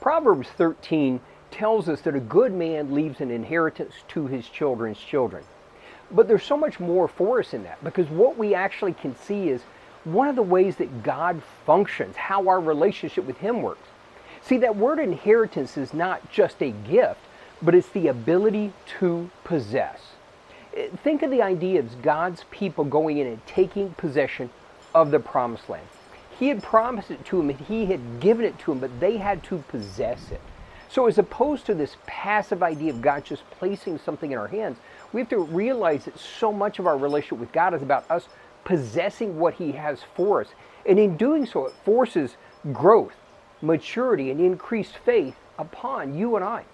Proverbs 13 tells us that a good man leaves an inheritance to his children's children. But there's so much more for us in that because what we actually can see is one of the ways that God functions, how our relationship with Him works. See, that word inheritance is not just a gift, but it's the ability to possess. Eh, think of the idea of God's people going in and taking possession of the promised land. He had promised it to him and he had given it to him, but they had to possess it. So, as opposed to this passive idea of God just placing something in our hands, we have to realize that so much of our relationship with God is about us possessing what He has for us. And in doing so, it forces growth, maturity, and increased faith upon you and I.